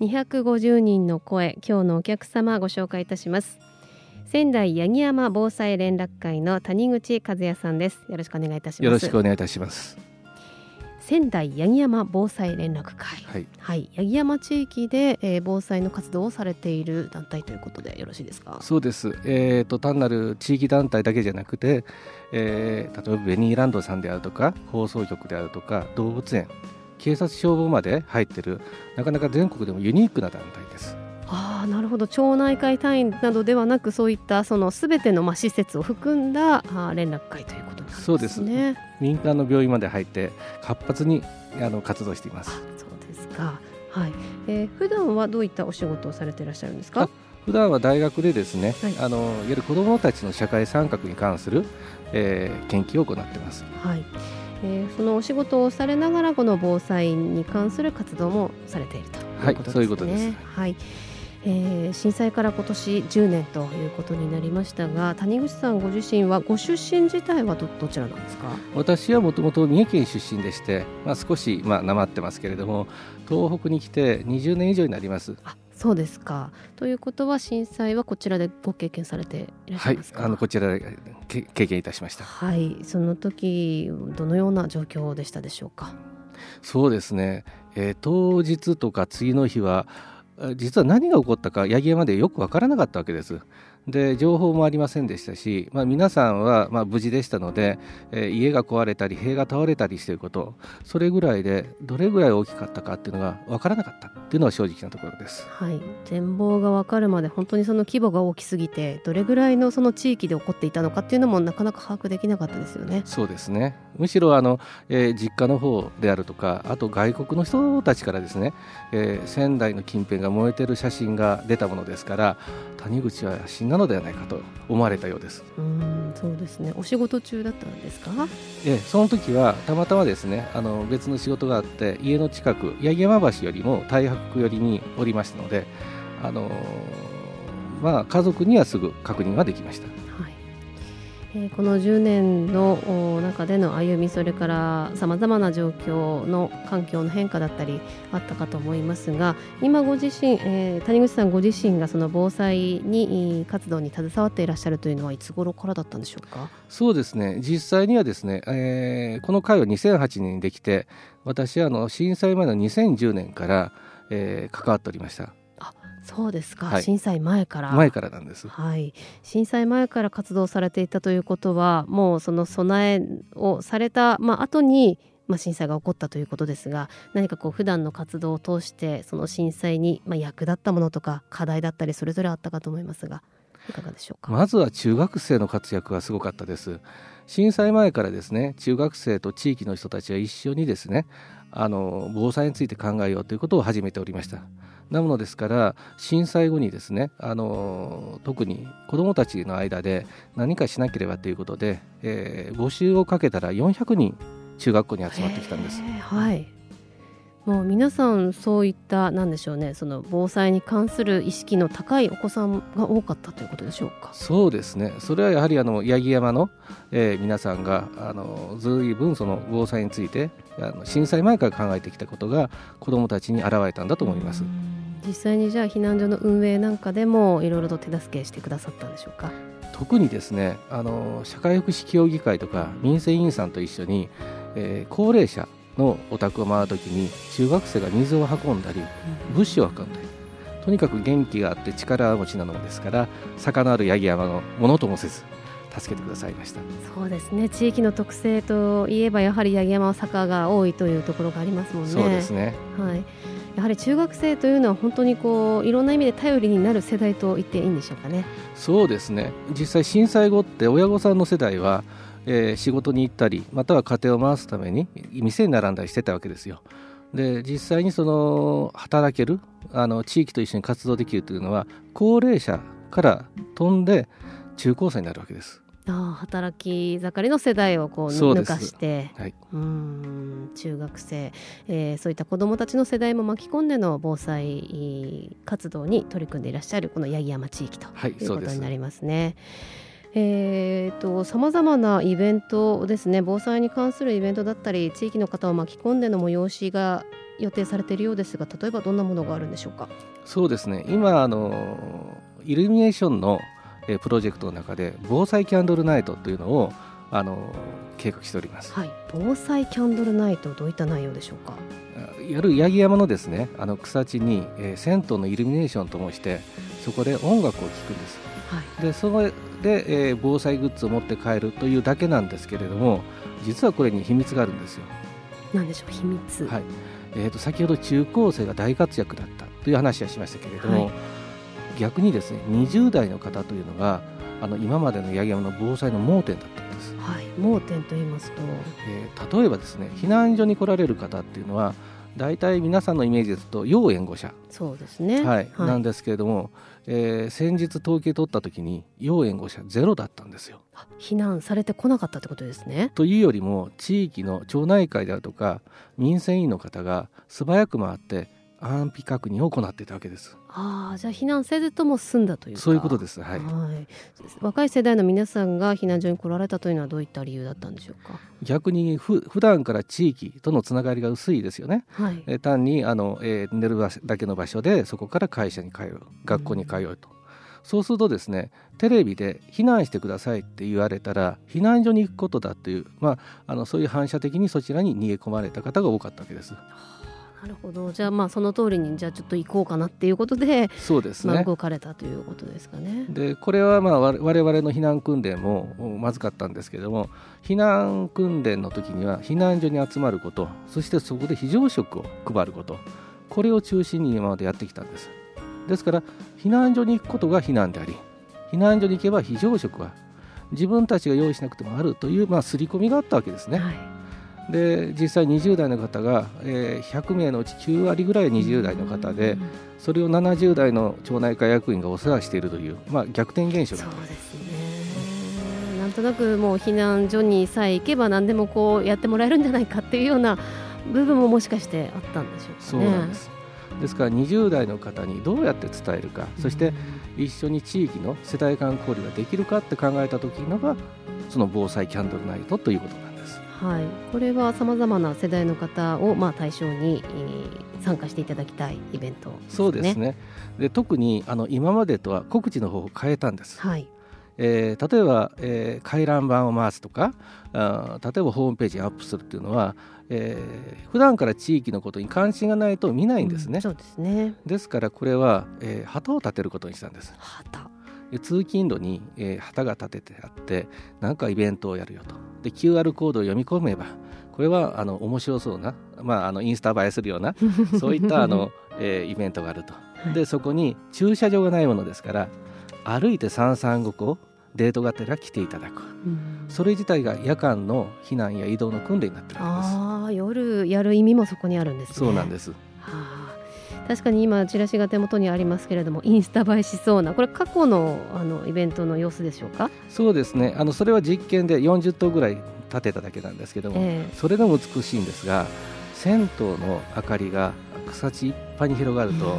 250人の声今日のお客様ご紹介いたします。仙台八木山防災連絡会の谷口和也さんです。よろしくお願いいたします。よろしくお願いいたします。仙台八木山防災連絡会、はい、はい、八木山地域で、えー、防災の活動をされている団体ということでよろしいですか？そうです、えーと、単なる地域団体だけじゃなくて、えー、例えばベニーランドさんであるとか放送局であるとか動物園警察消防まで入ってるなかなか全国でもユニークな団体です。あなるほど町内会単位などではなくそういったそのすべてのまあ施設を含んだあ連絡会ということなんですね。そうです民間の病院まで入って活発にあの活動しています。そうですか。はい。えー、普段はどういったお仕事をされていらっしゃるんですか？普段は大学でですね、はい、あのいわゆる子どもたちの社会参画に関する、えー、研究を行っています。はい。えー、そのお仕事をされながらこの防災に関する活動もされているということですね。はい、そういうことです。はい。えー、震災から今年10年ということになりましたが谷口さんご自身はご出身自体はどどちらなんですか？私はもともと三重県出身でして、まあ、少しまあなまってますけれども東北に来て20年以上になりますあそうですか。ということは震災はこちらでご経験されていらっしゃいますか、はい、あのこちらで経験いたしました。はいその時どのような状況でしたでしょうか？そうですね、えー、当日とか次の日は実は何が起こったか八木山でよく分からなかったわけです。で情報もありませんでしたし、まあ、皆さんはまあ無事でしたので、えー、家が壊れたり塀が倒れたりしていることそれぐらいでどれぐらい大きかったかっていうのが分からなかったっていうのは正直なところです、はい、全貌が分かるまで本当にその規模が大きすぎてどれぐらいのその地域で起こっていたのかっていうのもなかなか把握できなかったですよね。そうですね。むしろあの、えー、実家の方であるとかあと外国の人たちからですね、えー、仙台の近辺が燃えてる写真が出たものですから谷口は死んだのではないかと思われたようです。うんそうですね。お仕事中だったんですか？えその時はたまたまですねあの別の仕事があって家の近く八木山橋よりも太白区寄りにおりましたのであのまあ家族にはすぐ確認はできました。えこの10年の中での歩みそれからさまざまな状況の環境の変化だったりあったかと思いますが今ご自身、えー、谷口さんご自身がその防災に活動に携わっていらっしゃるというのはいつ頃からだったんでしょうか？そうですね。実際にはですね、えー、この会は2008年にできて私はあの震災前の2010年から、えー、関わっておりました。そうですか、はい、震災前から。前からなんです、はい、震災前から活動されていたということはもうその備えをされた、まあ後にまあ、震災が起こったということですが何かこう普段の活動を通してその震災にまあ役立ったものとか課題だったりそれぞれあったかと思いますがいかがでしょうか？まずは中学生の活躍がすごかったです。震災前からですね中学生と地域の人たちは一緒にですねあの防災について考えようということを始めておりました。なものですから震災後にですねあの特に子どもたちの間で何かしなければということで、えー、募集をかけたら400人中学校に集まってきたんです。はいもう皆さんそういったなんでしょうねその防災に関する意識の高いお子さんが多かったということでしょうか？そうですね。それはやはりあの八木山の、えー、皆さんがあのずいぶんその防災についてあの震災前から考えてきたことが子どもたちに現れたんだと思います。実際にじゃあ避難所の運営なんかでもいろいろと手助けしてくださったんでしょうか？特にですねあの社会福祉協議会とか民生委員さんと一緒に、えー、高齢者のお宅を回るときに中学生が水を運んだり物資を運んだりとにかく元気があって力持ちなのですから坂のある八木山のものともせず助けてくださいました。そうですね。地域の特性といえばやはり八木山は坂が多いというところがありますもんね。そうですね、はい。やはり中学生というのは本当にこういろんな意味で頼りになる世代と言っていいんでしょうかね。そうですね。実際震災後って親御さんの世代は、えー、仕事に行ったりまたは家庭を回すために店に並んだりしてたわけですよ。で実際にその働けるあの地域と一緒に活動できるというのは高齢者から飛んで中高生になるわけです。あ働き盛りの世代をこう抜かして、はい、うん中学生、えー、そういった子どもたちの世代も巻き込んでの防災活動に取り組んでいらっしゃるこの八木山地域ということになりますね。えーと、さまざまなイベントですね。防災に関するイベントだったり地域の方を巻き込んでの催しが予定されているようですが例えばどんなものがあるんでしょうか？そうですね。今あのイルミネーションのえプロジェクトの中で防災キャンドルナイトというのをあの計画しております、はい、防災キャンドルナイトどういった内容でしょうか？やる八木山のですねあの草地に、えー、銭湯のイルミネーションともしてそこで音楽を聴くんです、はい、でそれで、えー、防災グッズを持って帰るというだけなんですけれども実はこれに秘密があるんですよ。何でしょう秘密。はい。えーと、先ほど中高生が大活躍だったという話はしましたけれども、はい。逆にですね20代の方というのがあの今までの八木山の防災の盲点だったんです。はい、盲点と言いますと、えー、例えばですね避難所に来られる方っていうのは大体皆さんのイメージですと要援護者そうですね、はい、はい、なんですけれども、えー、先日統計取った時に要援護者ゼロだったんですよ。避難されてこなかったってことですね。というよりも地域の町内会であるとか民生委員の方が素早く回って安否確認を行っていたわけです。ああ、じゃあ避難せずとも済んだというそういうことです。はい。はい、若い世代の皆さんが避難所に来られたというのはどういった理由だったんでしょうか？逆にふ普段から地域とのつながりが薄いですよね。はい、え単にあの、えー、寝るだけの場所でそこから会社に通う、学校に通うと。うんそうするとですねテレビで避難してくださいって言われたら避難所に行くことだという、まあ、あのそういう反射的にそちらに逃げ込まれた方が多かったわけです。なるほどじゃあまあその通りにじゃあちょっと行こうかなっていうことでそうですね、まあ、動かれたということですかね。でこれはまあ我々の避難訓練もまずかったんですけれども避難訓練の時には避難所に集まることそしてそこで非常食を配ることこれを中心に今までやってきたんです。ですから避難所に行くことが避難であり避難所に行けば非常食は自分たちが用意しなくてもあるという、まあ、刷り込みがあったわけですね。はいで実際20代の方が、えー、100名のうち9割ぐらいは20代の方で、それを70代の町内会役員がお世話しているという、まあ、逆転現象。そうですね。なんとなくもう避難所にさえ行けば何でもこうやってもらえるんじゃないかっていうような部分ももしかしてあったんでしょうか、ね、そうなんです。ですから20代の方にどうやって伝えるか、そして一緒に地域の世代間交流ができるかって考えた時のがその防災キャンドルナイトということな。んです。はい、これはさまざまな世代の方をまあ対象に、えー、参加していただきたいイベント、ね、そうですねで特にあの今までとは告知の方を変えたんです。はいえー、例えば、えー、回覧板を回すとかあ例えばホームページにアップするっていうのは、えー、普段から地域のことに関心がないと見ないんですね。うん、そうですねですからこれは、えー、旗を立てることにしたんです。旗通勤路に、えー、旗が立ててあって何かイベントをやるよと。で QR コードを読み込めばこれはあの面白そうな、まあ、あのインスタ映えするような そういったあの、えー、イベントがあると。でそこに駐車場がないものですから歩いて三三五個デートがてら来ていただく、うん、それ自体が夜間の避難や移動の訓練になってるわけです。あ夜やる意味もそこにあるんです、ね、そうなんです、はあ確かに今チラシが手元にありますけれどもインスタ映えしそうなこれ過去のあのイベントの様子でしょうか？そうですね。あのそれは実験で40頭ぐらい立てただけなんですけども、えー、それでも美しいんですが銭湯の明かりが草地いっぱいに広がると、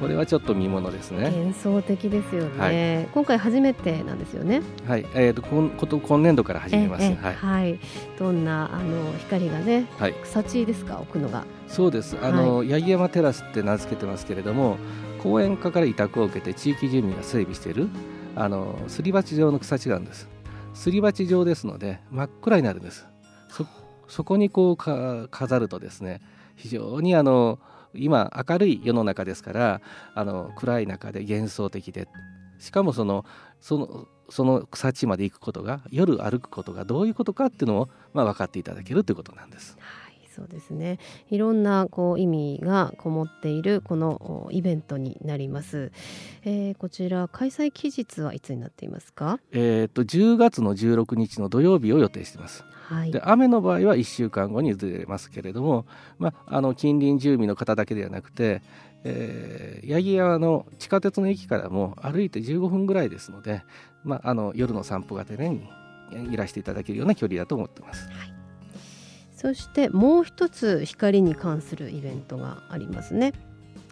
これはちょっと見ものですね。幻想的ですよね、はい、今回初めてなんですよね？はい、えーと、今こと今年度から始めます、はい、はい、どんなあの光がね、はい、草地ですか？置くのがそうです。あの、はい、八木山テラスって名付けてますけれども公園課から委託を受けて地域住民が整備しているあのすり鉢状の草地なんです。すり鉢状ですので真っ暗になるんです。そそこにこうか飾るとですね非常にあの今明るい世の中ですからあの暗い中で幻想的でしかもそのそのその草地まで行くことが夜歩くことがどういうことかっていうのを、まあ、分かっていただけるということなんです。はいそうですね。いろんなこう意味がこもっているこのイベントになります、えー、こちら開催期日はいつになっていますか？えっと10月の16日の土曜日を予定しています。はい、で雨の場合は1週間後にずれますけれども、まあ、あの近隣住民の方だけではなくて、えー、八木山の地下鉄の駅からも歩いて15分ぐらいですので、まあ、あの夜の散歩がてらにいらしていただけるような距離だと思ってます。はいそしてもう一つ光に関するイベントがありますね。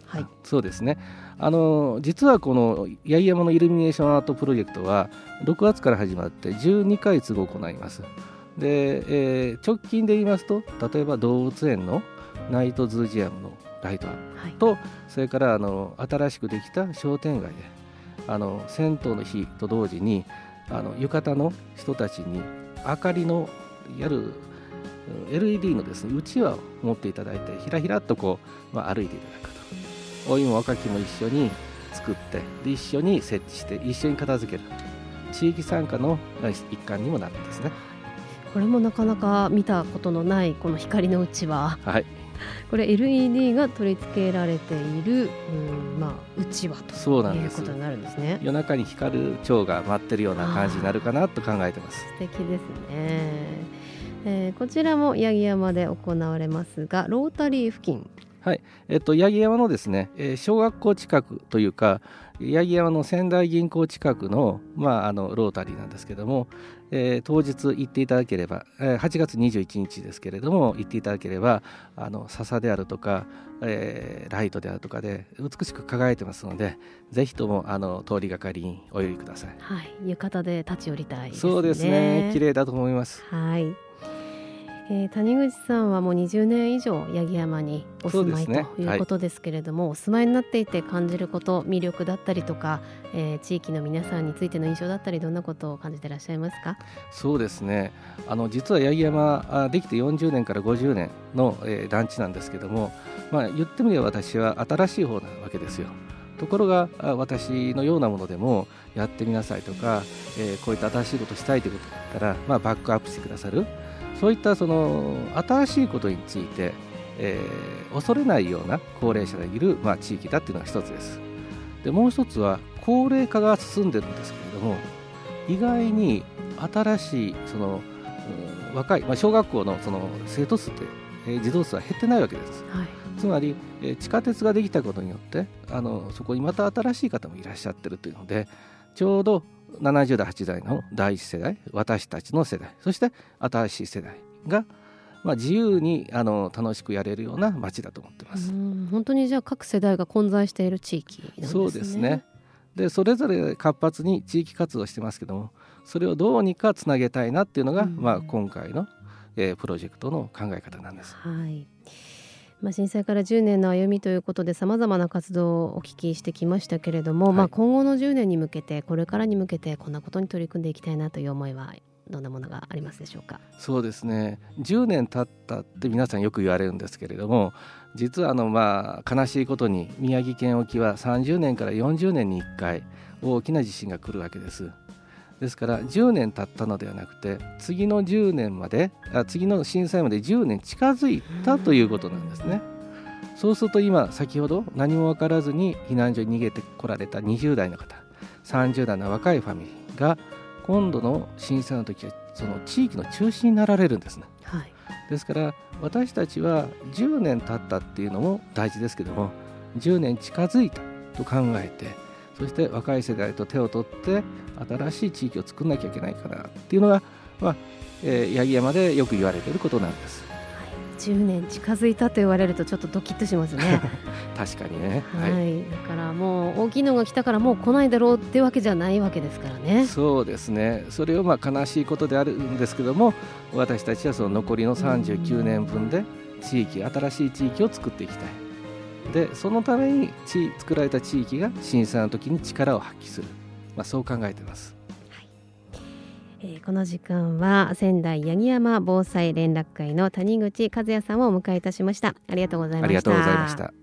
はい、そうですねあの実はこの八重山のイルミネーションアートプロジェクトは6月から始まって12回都合行います。で、えー、直近で言いますと例えば動物園のナイトズージアムのライトアップと、はい、それからあの新しくできた商店街であの銭湯の日と同時にあの浴衣の人たちに明かりのいわゆる LED のですねうちわを持っていただいてひらひらっとこう、まあ、歩いていただくとお芋若きも一緒に作ってで一緒に設置して一緒に片付ける。地域参加の一環にもなるんですね。これもなかなか見たことのないこの光のうちわ、はい、これ LED が取り付けられている、うんまあ、うちわということになるんですね。夜中に光る蝶が待ってるような感じになるかなと考えてます。素敵ですねえー、こちらも八木山で行われますがロータリー付近。はい、えっと、八木山のですね、えー、小学校近くというか、八木山の仙台銀行近くの,、まあ、あのロータリーなんですけども、えー、当日行っていただければ、えー、8月21日ですけれども行っていただければあの笹であるとか、えー、ライトであるとかで美しく輝いてますのでぜひともあの通りがかりにお寄りください。はい、浴衣で立ち寄りたい、ね、そうですね。綺麗だと思います。はいえー、谷口さんはもう20年以上八木山にお住まい、ね、ということですけれども、はい、お住まいになっていて感じること魅力だったりとか、えー、地域の皆さんについての印象だったりどんなことを感じていらっしゃいますか？そうですね。あの実は八木山あできて40年から50年の、えー、団地なんですけども、まあ、言ってみれば私は新しい方なわけですよ。ところが私のようなものでもやってみなさいとか、えー、こういった新しいことしたいということだったら、まあ、バックアップしてくださるそういったその新しいことについて、えー、恐れないような高齢者がいる、まあ、地域だっていうのが一つです。でもう一つは高齢化が進んでるんですけれども意外に新しいその、うん、若い、まあ、小学校のその生徒数って、えー、児童数は減ってないわけです、はい、つまり、えー、地下鉄ができたことによってあのそこにまた新しい方もいらっしゃってるというのでちょうど70代8代の第一世代私たちの世代そして新しい世代が、まあ、自由にあの楽しくやれるような街だと思ってます。本当にじゃあ各世代が混在している地域、ね、そうですね。でそれぞれ活発に地域活動してますけどもそれをどうにかつなげたいなっていうのが、まあ、今回の、えー、プロジェクトの考え方なんです。はいまあ、震災から10年の歩みということでさまざまな活動をお聞きしてきましたけれども、はい、まあ、今後の10年に向けてこれからに向けてこんなことに取り組んでいきたいなという思いはどんなものがありますでしょうか？そうですね。10年経ったって皆さんよく言われるんですけれども実はあのまあ悲しいことに宮城県沖は30年から40年に1回大きな地震が来るわけです。ですから10年経ったのではなくて次の10年まであ次の震災まで10年近づいたということなんですね。そうすると今先ほど何も分からずに避難所に逃げてこられた20代の方30代の若いファミリーが今度の震災の時はその地域の中心になられるんですね。はい、ですから私たちは10年経ったっていうのも大事ですけども10年近づいたと考えてそして若い世代と手を取って新しい地域を作んなきゃいけないかなっていうのが、まあえー、八木山でよく言われていることなんです。10年近づいたと言われるとちょっとドキッとしますね。確かにね、はい、はい、だからもう大きいのが来たからもう来ないだろうってわけじゃないわけですからね。そうですね。それをまあ悲しいことであるんですけども私たちはその残りの39年分で地域新しい地域を作っていきたい。でそのために地作られた地域が震災の時に力を発揮する、まあ、そう考えてます。えー、この時間は仙台八木山防災連絡会の谷口和也さんをお迎えいたしました。ありがとうございました。ありがとうございました。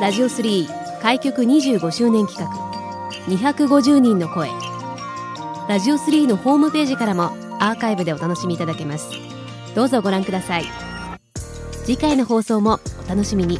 ラジオ3開局25周年企画。250人の声ラジオ3のホームページからもアーカイブでお楽しみいただけます。どうぞご覧ください。次回の放送もお楽しみに。